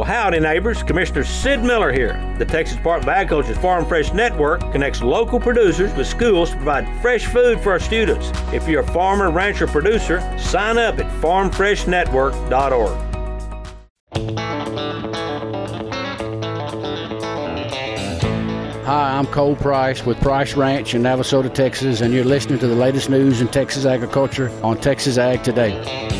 Well, howdy, neighbors. Commissioner Sid Miller here. The Texas Department of Agriculture's Farm Fresh Network connects local producers with schools to provide fresh food for our students. If you're a farmer, rancher, producer, sign up at farmfreshnetwork.org. Hi, I'm Cole Price with Price Ranch in Navasota, Texas, and you're listening to the latest news in Texas agriculture on Texas Ag Today.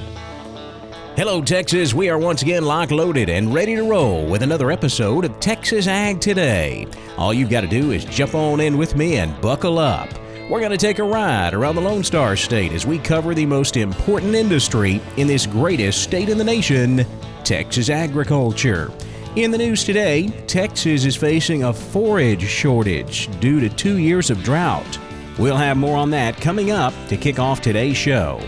Hello, Texas. We are once again lock loaded and ready to roll with another episode of Texas Ag Today. All you've got to do is jump on in with me and buckle up. We're going to take a ride around the Lone Star State as we cover the most important industry in this greatest state in the nation, Texas agriculture. In the news today, Texas is facing a forage shortage due to two years of drought. We'll have more on that coming up to kick off today's show.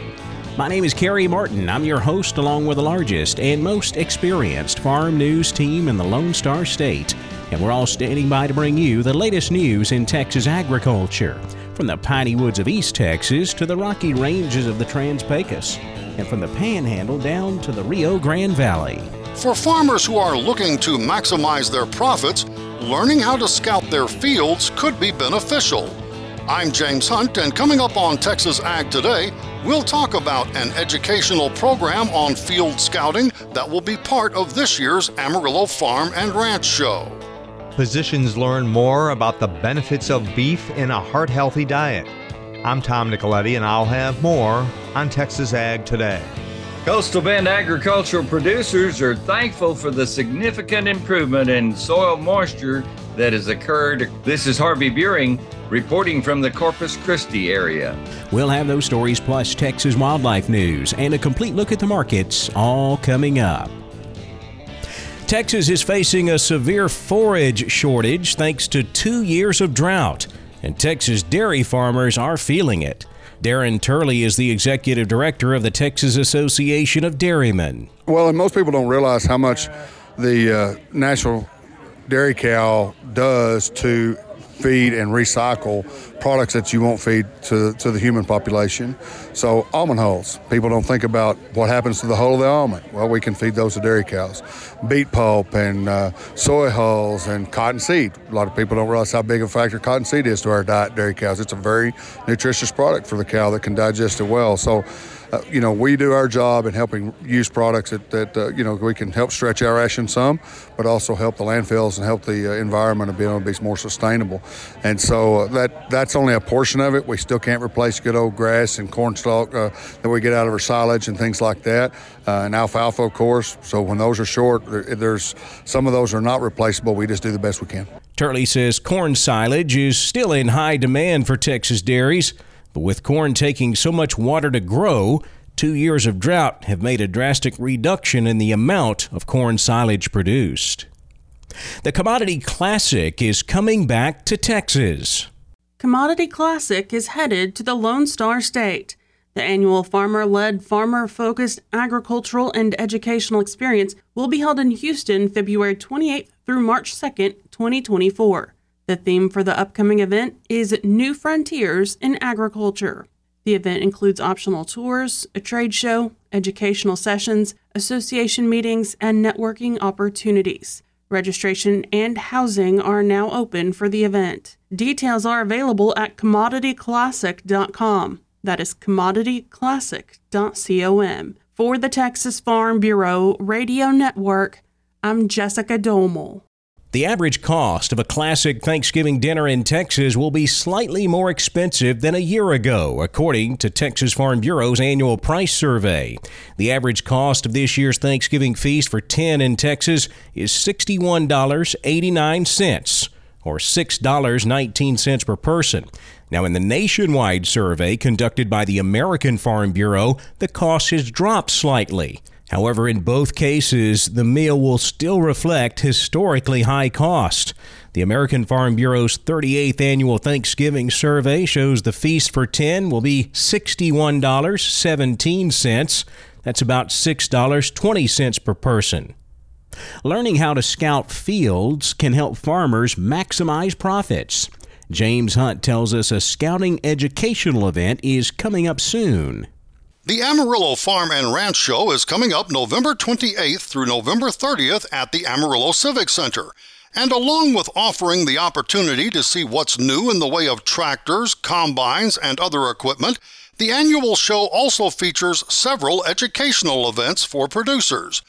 My name is Carey Martin. I'm your host, along with the largest and most experienced farm news team in the Lone Star State. And we're all standing by to bring you the latest news in Texas agriculture, from the piney woods of East Texas to the rocky ranges of the Trans Pecos, and from the Panhandle down to the Rio Grande Valley. For farmers who are looking to maximize their profits, learning how to scout their fields could be beneficial. I'm James Hunt, and coming up on Texas Ag Today, we'll talk about an educational program on field scouting that will be part of this year's Amarillo Farm and Ranch Show. Physicians learn more about the benefits of beef in a heart healthy diet. I'm Tom Nicoletti, and I'll have more on Texas Ag Today. Coastal Bend agricultural producers are thankful for the significant improvement in soil moisture that has occurred. This is Harvey Buehring reporting from the Corpus Christi area. We'll have those stories plus Texas wildlife news and a complete look at the markets all coming up. Texas is facing a severe forage shortage thanks to two years of drought, and Texas dairy farmers are feeling it. Darren Turley is the executive director of the Texas Association of Dairymen. Well, and most people don't realize how much the uh, national dairy cow does to feed and recycle products that you won't feed to, to the human population. So, almond hulls. People don't think about what happens to the hull of the almond. Well, we can feed those to dairy cows. Beet pulp and uh, soy hulls and cotton seed. A lot of people don't realize how big a factor cotton seed is to our diet dairy cows. It's a very nutritious product for the cow that can digest it well. So, uh, you know, we do our job in helping use products that, that uh, you know, we can help stretch our ration some, but also help the landfills and help the uh, environment and being able to be more sustainable. And so uh, that that's only a portion of it. We still can't replace good old grass and corn stalk uh, that we get out of our silage and things like that, and alfalfa, of course. So when those are short, there's some of those are not replaceable. We just do the best we can. Turley says corn silage is still in high demand for Texas dairies. But with corn taking so much water to grow, two years of drought have made a drastic reduction in the amount of corn silage produced. The Commodity Classic is coming back to Texas. Commodity Classic is headed to the Lone Star State. The annual farmer led, farmer focused agricultural and educational experience will be held in Houston February 28th through March 2nd, 2024. The theme for the upcoming event is New Frontiers in Agriculture. The event includes optional tours, a trade show, educational sessions, association meetings, and networking opportunities. Registration and housing are now open for the event. Details are available at commodityclassic.com. That is commodityclassic.com. For the Texas Farm Bureau Radio Network, I'm Jessica Domel. The average cost of a classic Thanksgiving dinner in Texas will be slightly more expensive than a year ago, according to Texas Farm Bureau's annual price survey. The average cost of this year's Thanksgiving feast for 10 in Texas is $61.89, or $6.19 per person. Now, in the nationwide survey conducted by the American Farm Bureau, the cost has dropped slightly. However, in both cases, the meal will still reflect historically high cost. The American Farm Bureau's 38th annual Thanksgiving survey shows the feast for 10 will be $61.17. That's about $6.20 per person. Learning how to scout fields can help farmers maximize profits. James Hunt tells us a scouting educational event is coming up soon. The Amarillo Farm and Ranch Show is coming up November 28th through November 30th at the Amarillo Civic Center. And along with offering the opportunity to see what's new in the way of tractors, combines, and other equipment, the annual show also features several educational events for producers.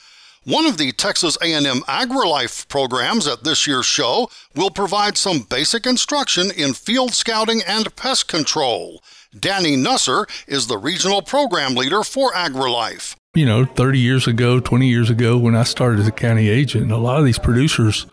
One of the Texas A&M AgriLife programs at this year's show will provide some basic instruction in field scouting and pest control. Danny Nusser is the regional program leader for AgriLife. You know, 30 years ago, 20 years ago, when I started as a county agent, a lot of these producers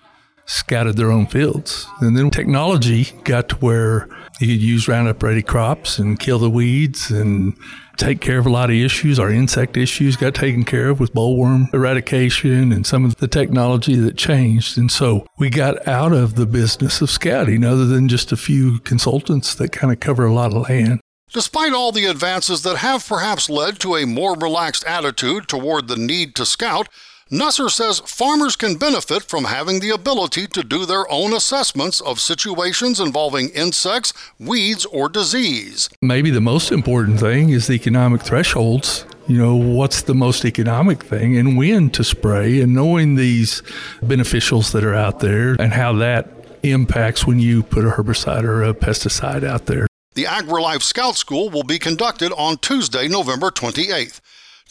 scouted their own fields. And then technology got to where you could use Roundup Ready crops and kill the weeds and take care of a lot of issues. Our insect issues got taken care of with bollworm eradication and some of the technology that changed. And so we got out of the business of scouting, other than just a few consultants that kind of cover a lot of land. Despite all the advances that have perhaps led to a more relaxed attitude toward the need to scout, Nusser says farmers can benefit from having the ability to do their own assessments of situations involving insects, weeds, or disease. Maybe the most important thing is the economic thresholds. You know, what's the most economic thing and when to spray, and knowing these beneficials that are out there and how that impacts when you put a herbicide or a pesticide out there. The AgriLife Scout School will be conducted on Tuesday, November 28th.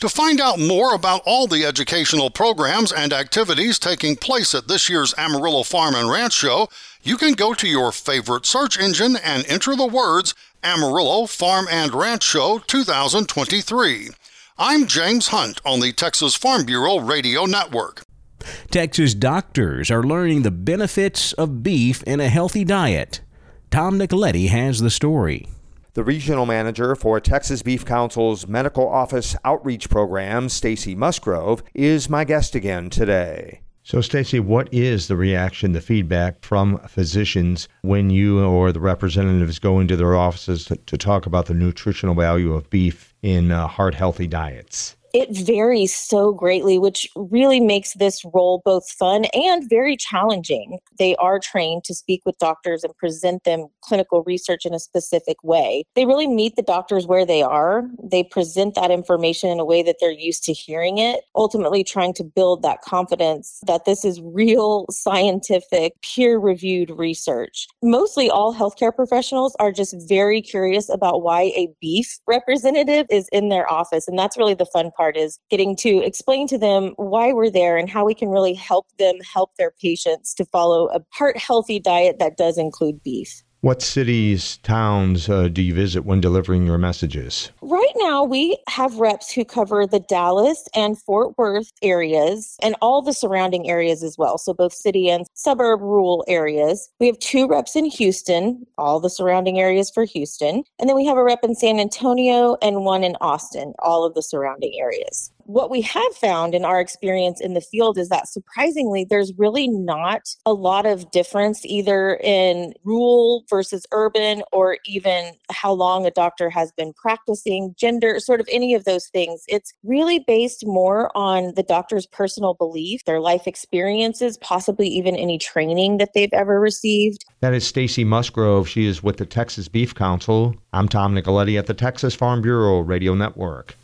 To find out more about all the educational programs and activities taking place at this year's Amarillo Farm and Ranch Show, you can go to your favorite search engine and enter the words Amarillo Farm and Ranch Show 2023. I'm James Hunt on the Texas Farm Bureau Radio Network. Texas doctors are learning the benefits of beef in a healthy diet. Tom Nicoletti has the story. The regional manager for Texas Beef Council's Medical Office Outreach Program, Stacy Musgrove, is my guest again today. So, Stacy, what is the reaction, the feedback from physicians when you or the representatives go into their offices to, to talk about the nutritional value of beef in uh, heart healthy diets? It varies so greatly, which really makes this role both fun and very challenging. They are trained to speak with doctors and present them clinical research in a specific way. They really meet the doctors where they are. They present that information in a way that they're used to hearing it, ultimately trying to build that confidence that this is real scientific, peer reviewed research. Mostly all healthcare professionals are just very curious about why a beef representative is in their office. And that's really the fun part part is getting to explain to them why we're there and how we can really help them help their patients to follow a heart healthy diet that does include beef. What cities, towns uh, do you visit when delivering your messages? Right now, we have reps who cover the Dallas and Fort Worth areas and all the surrounding areas as well. So, both city and suburb rural areas. We have two reps in Houston, all the surrounding areas for Houston. And then we have a rep in San Antonio and one in Austin, all of the surrounding areas what we have found in our experience in the field is that surprisingly, there's really not a lot of difference either in rural versus urban or even how long a doctor has been practicing, gender, sort of any of those things. It's really based more on the doctor's personal belief, their life experiences, possibly even any training that they've ever received. That is Stacy Musgrove. She is with the Texas Beef Council. I'm Tom Nicoletti at the Texas Farm Bureau Radio Network.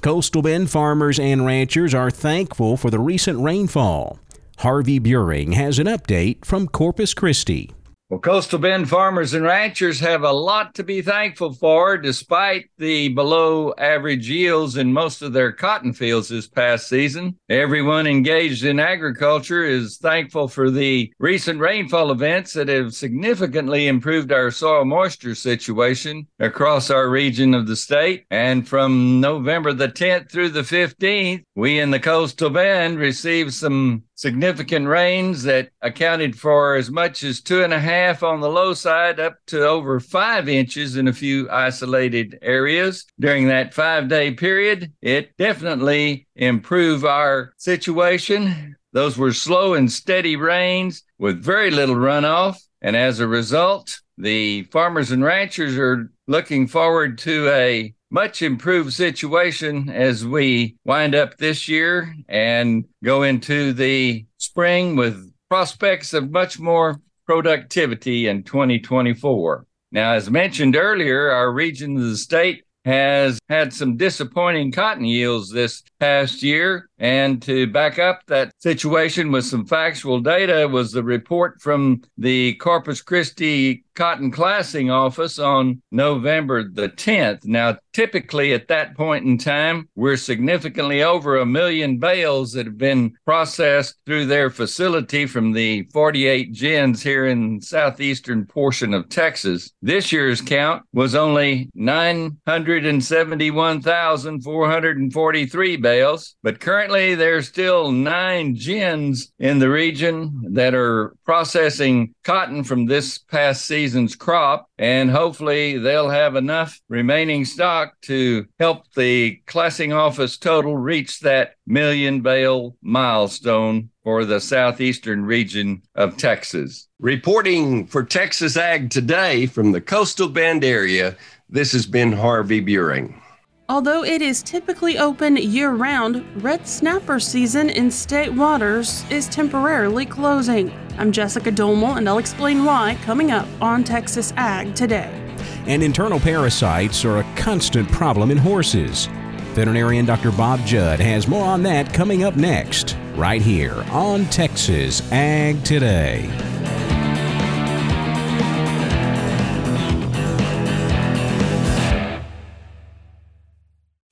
Coastal Bend farmers and ranchers are thankful for the recent rainfall. Harvey Buehring has an update from Corpus Christi. Well, Coastal Bend farmers and ranchers have a lot to be thankful for, despite the below average yields in most of their cotton fields this past season. Everyone engaged in agriculture is thankful for the recent rainfall events that have significantly improved our soil moisture situation across our region of the state. And from November the 10th through the 15th, we in the Coastal Bend received some significant rains that accounted for as much as two and a half on the low side, up to over five inches in a few isolated areas during that five day period. It definitely improved our situation. Those were slow and steady rains with very little runoff. And as a result, the farmers and ranchers are looking forward to a much improved situation as we wind up this year and go into the spring with prospects of much more productivity in 2024. Now, as mentioned earlier, our region of the state has had some disappointing cotton yields this past year. And to back up that situation with some factual data was the report from the Corpus Christi cotton classing office on November the 10th. Now, typically at that point in time, we're significantly over a million bales that have been processed through their facility from the 48 gins here in southeastern portion of Texas. This year's count was only 971,443 bales, but currently there's still nine gins in the region that are processing cotton from this past season season's crop, and hopefully they'll have enough remaining stock to help the classing office total reach that million bale milestone for the southeastern region of Texas. Reporting for Texas Ag Today from the Coastal Bend area, this has been Harvey Buehring. Although it is typically open year round, red snapper season in state waters is temporarily closing. I'm Jessica Domel, and I'll explain why coming up on Texas Ag today. And internal parasites are a constant problem in horses. Veterinarian Dr. Bob Judd has more on that coming up next, right here on Texas Ag Today.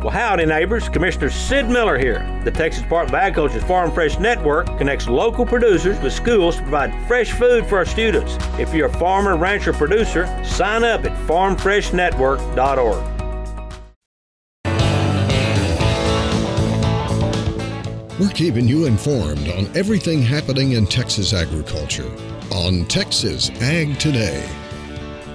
Well, howdy, neighbors. Commissioner Sid Miller here. The Texas Department of Agriculture's Farm Fresh Network connects local producers with schools to provide fresh food for our students. If you're a farmer, rancher, producer, sign up at farmfreshnetwork.org. We're keeping you informed on everything happening in Texas agriculture on Texas Ag Today.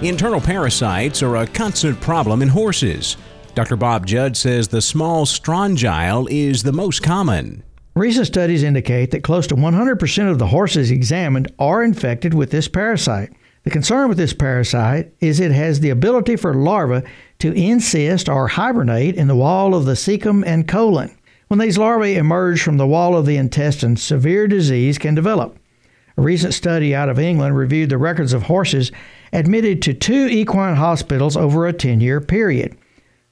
Internal parasites are a constant problem in horses. Dr. Bob Judd says the small strongyle is the most common. Recent studies indicate that close to 100% of the horses examined are infected with this parasite. The concern with this parasite is it has the ability for larvae to encyst or hibernate in the wall of the cecum and colon. When these larvae emerge from the wall of the intestine, severe disease can develop. A recent study out of England reviewed the records of horses admitted to two equine hospitals over a 10 year period.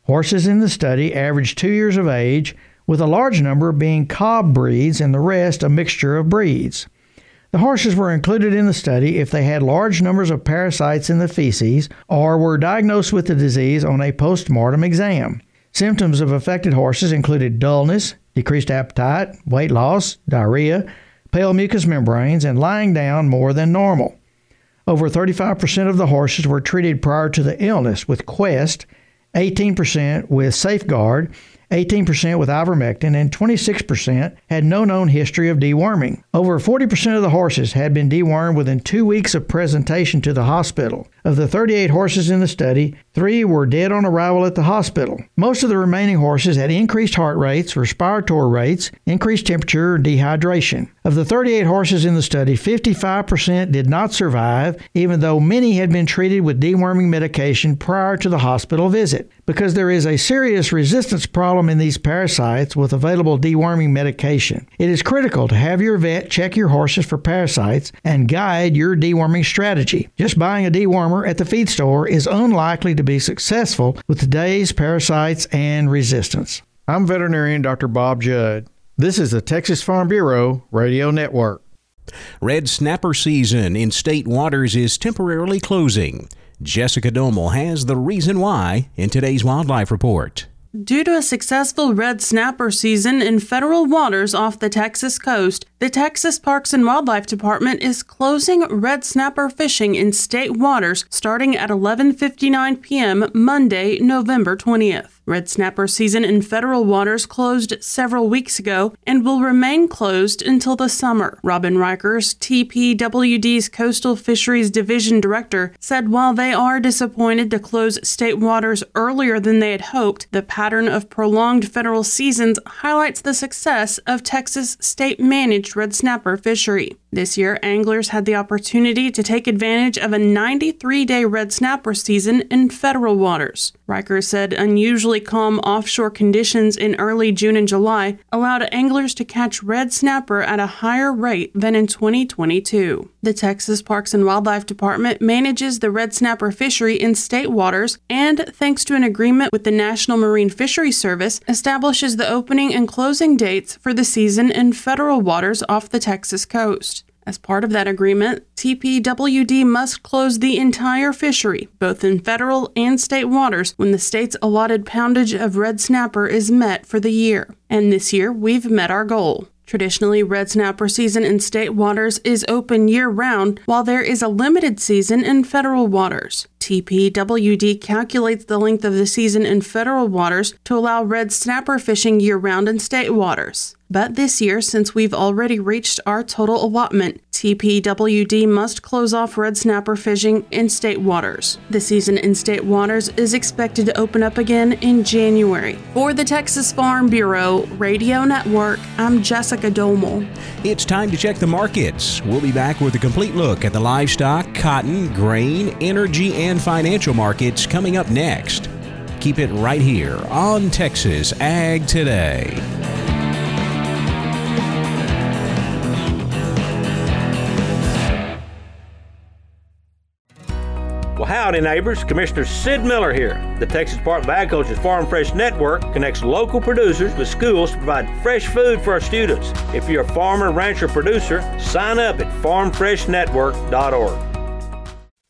Horses in the study averaged two years of age, with a large number being cob breeds and the rest a mixture of breeds. The horses were included in the study if they had large numbers of parasites in the feces or were diagnosed with the disease on a post-mortem exam. Symptoms of affected horses included dullness, decreased appetite, weight loss, diarrhea, pale mucous membranes, and lying down more than normal. Over 35% of the horses were treated prior to the illness with Quest 18% with Safeguard, 18% with ivermectin, and 26% had no known history of deworming. Over 40% of the horses had been dewormed within two weeks of presentation to the hospital. Of the 38 horses in the study, three were dead on arrival at the hospital. Most of the remaining horses had increased heart rates, respiratory rates, increased temperature, and dehydration. Of the 38 horses in the study, 55% did not survive, even though many had been treated with deworming medication prior to the hospital visit. Because there is a serious resistance problem in these parasites with available deworming medication, it is critical to have your vet check your horses for parasites and guide your deworming strategy. Just buying a dewormer at the feed store is unlikely to be successful with today's parasites and resistance. I'm veterinarian Dr. Bob Judd. This is the Texas Farm Bureau Radio Network. Red snapper season in state waters is temporarily closing. Jessica Domel has the reason why in today's Wildlife Report. Due to a successful red snapper season in federal waters off the Texas coast, the Texas Parks and Wildlife Department is closing red snapper fishing in state waters starting at 11:59 p.m. Monday, November 20th. Red snapper season in federal waters closed several weeks ago and will remain closed until the summer. Robin Riechers, TPWD's Coastal Fisheries Division Director, said while they are disappointed to close state waters earlier than they had hoped, the pattern of prolonged federal seasons highlights the success of Texas state managed red snapper fishery. This year, anglers had the opportunity to take advantage of a 93 day red snapper season in federal waters. Riechers said unusually calm offshore conditions in early June and July allowed anglers to catch red snapper at a higher rate than in 2022. The Texas Parks and Wildlife Department manages the red snapper fishery in state waters and, thanks to an agreement with the National Marine Fisheries Service, establishes the opening and closing dates for the season in federal waters off the Texas coast. As part of that agreement, TPWD must close the entire fishery, both in federal and state waters, when the state's allotted poundage of red snapper is met for the year. And this year, we've met our goal. Traditionally, red snapper season in state waters is open year round, while there is a limited season in federal waters. TPWD calculates the length of the season in federal waters to allow red snapper fishing year round in state waters. But this year, since we've already reached our total allotment, TPWD must close off red snapper fishing in state waters. The season in state waters is expected to open up again in January. For the Texas Farm Bureau Radio Network, I'm Jessica Domel. It's time to check the markets. We'll be back with a complete look at the livestock, cotton, grain, energy, and financial markets coming up next. Keep it right here on Texas Ag Today. Well, howdy, neighbors. Commissioner Sid Miller here. The Texas Department of Agriculture's Farm Fresh Network connects local producers with schools to provide fresh food for our students. If you're a farmer, rancher, producer, sign up at farmfreshnetwork.org.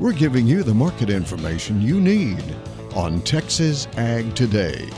We're giving you the market information you need on Texas Ag Today.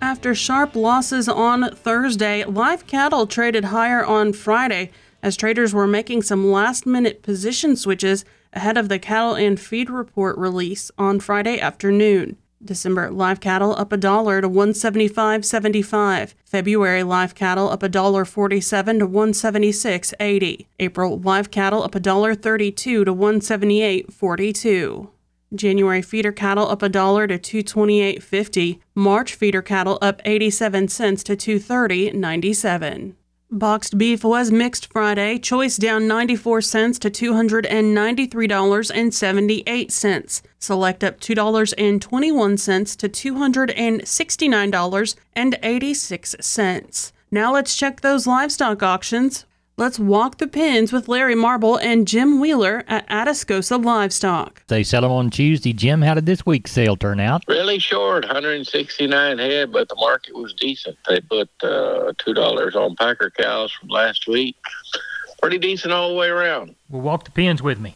After sharp losses on Thursday, live cattle traded higher on Friday as traders were making some last minute position switches ahead of the cattle and feed report release on Friday afternoon. December live cattle up a dollar to 175.75. February live cattle up a dollar 47 to 176.80. April live cattle up a dollar 32 to 178.42. January feeder cattle up a dollar to 228.50. March feeder cattle up 87 cents to 230.97. Boxed beef was mixed Friday, choice down 94 cents to $293.78. Select up $2.21 to $269.86. Now let's check those livestock auctions. Let's walk the pins with Larry Marble and Jim Wheeler at Atascosa Livestock. They sell them on Tuesday. Jim, how did this week's sale turn out? Really short, 169 head, but the market was decent. They put uh, $2 on packer cows from last week. Pretty decent all the way around. Well, walk the pens with me.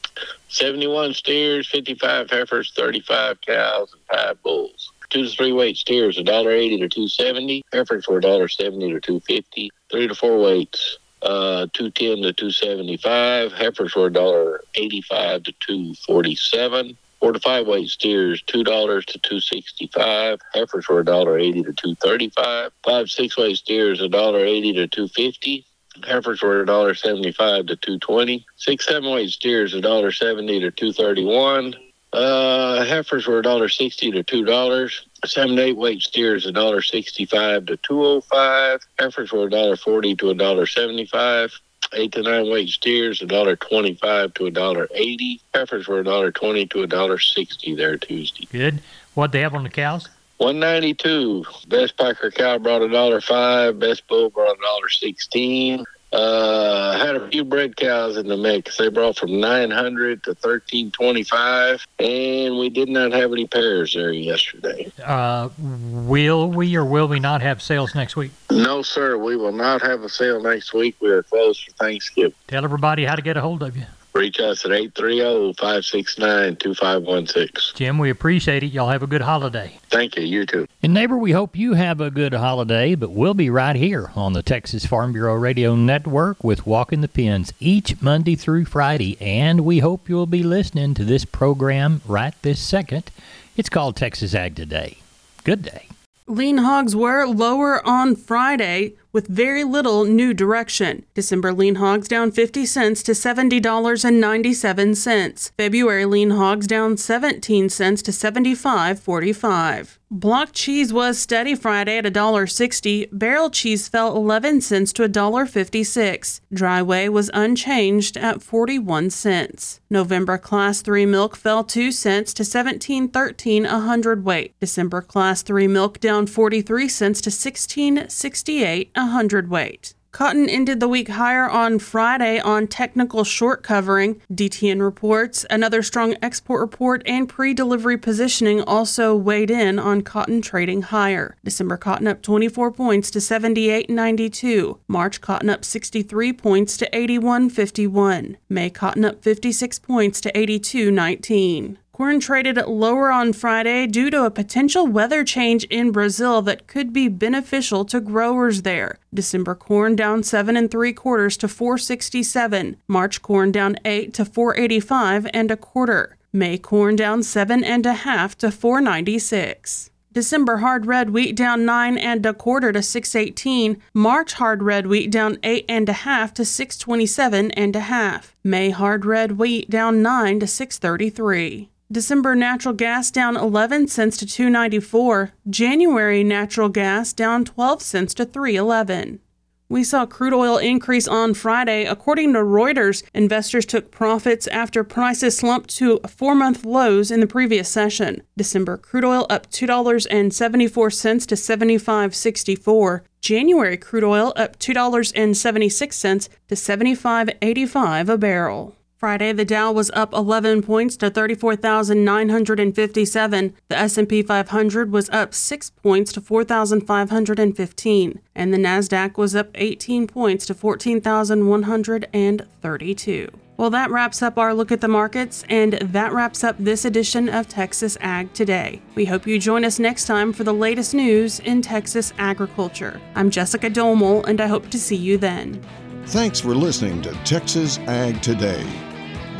71 steers, 55 heifers, 35 cows, and 5 bulls. Two to three weight steers, $1.80 to 270 Heifers were $1.70 to 250 Three to four weights, uh, 210 to 275 heifers were $1.85 to 247 four to five weight steers $2 to 265 heifers were $1.80 to 235 five six weight steers $1.80 to 250 heifers were $1.75 to 220 six seven weight steers $1.70 to 231 uh, heifers were $1.60 to $2. Seven eight weight steers a dollar sixty-five to two oh five. Heifers were a dollar forty to a dollar seventy-five. Eight to nine weight steers a dollar twenty-five to a dollar eighty. Heifers were a dollar twenty to a dollar sixty there Tuesday. Good. What they have on the cows? One ninety-two. Best Packer cow brought a dollar five. Best bull brought a dollar sixteen. Uh, had a few bred cows in the mix. They brought from 900 to 1325, and we did not have any pairs there yesterday. Uh, will we or will we not have sales next week? No, sir, we will not have a sale next week. We are closed for Thanksgiving. Tell everybody how to get a hold of you. Reach us at 830-569-2516. Jim, we appreciate it. Y'all have a good holiday. Thank you. You too. And neighbor, we hope you have a good holiday, but we'll be right here on the Texas Farm Bureau Radio Network with Walking the Pins each Monday through Friday, and we hope you'll be listening to this program right this second. It's called Texas Ag Today. Good day. Lean hogs were lower on Friday with very little new direction. December lean hogs down 50 cents to $70.97. February lean hogs down 17 cents to 75.45. Block cheese was steady Friday at $1.60. Barrel cheese fell 11 cents to $1.56. Dry was unchanged at 41 cents. November class 3 milk fell 2 cents to 17.13 a hundredweight. December class 3 milk down 43 cents to 16.68 a hundredweight. Cotton ended the week higher on Friday on technical short covering. DTN reports another strong export report and pre delivery positioning also weighed in on cotton trading higher. December cotton up 24 points to 78.92. March cotton up 63 points to 81.51. May cotton up 56 points to 82.19. Corn traded lower on Friday due to a potential weather change in Brazil that could be beneficial to growers there. December corn down seven and three quarters to 467. March corn down eight to 485 and a quarter. May corn down seven and a half to 496. December hard red wheat down nine and a quarter to 618. March hard red wheat down eight and a half to 627 and a half. May hard red wheat down nine to 633. December natural gas down 11 cents to 294. January natural gas down 12 cents to 311. We saw crude oil increase on Friday. According to Reuters, investors took profits after prices slumped to four month lows in the previous session. December crude oil up $2.74 to 75.64. January crude oil up $2.76 to 75.85 a barrel. Friday, the Dow was up 11 points to 34,957. The S&P 500 was up 6 points to 4,515, and the Nasdaq was up 18 points to 14,132. Well, that wraps up our look at the markets, and that wraps up this edition of Texas Ag Today. We hope you join us next time for the latest news in Texas agriculture. I'm Jessica Domel, and I hope to see you then. Thanks for listening to Texas Ag Today.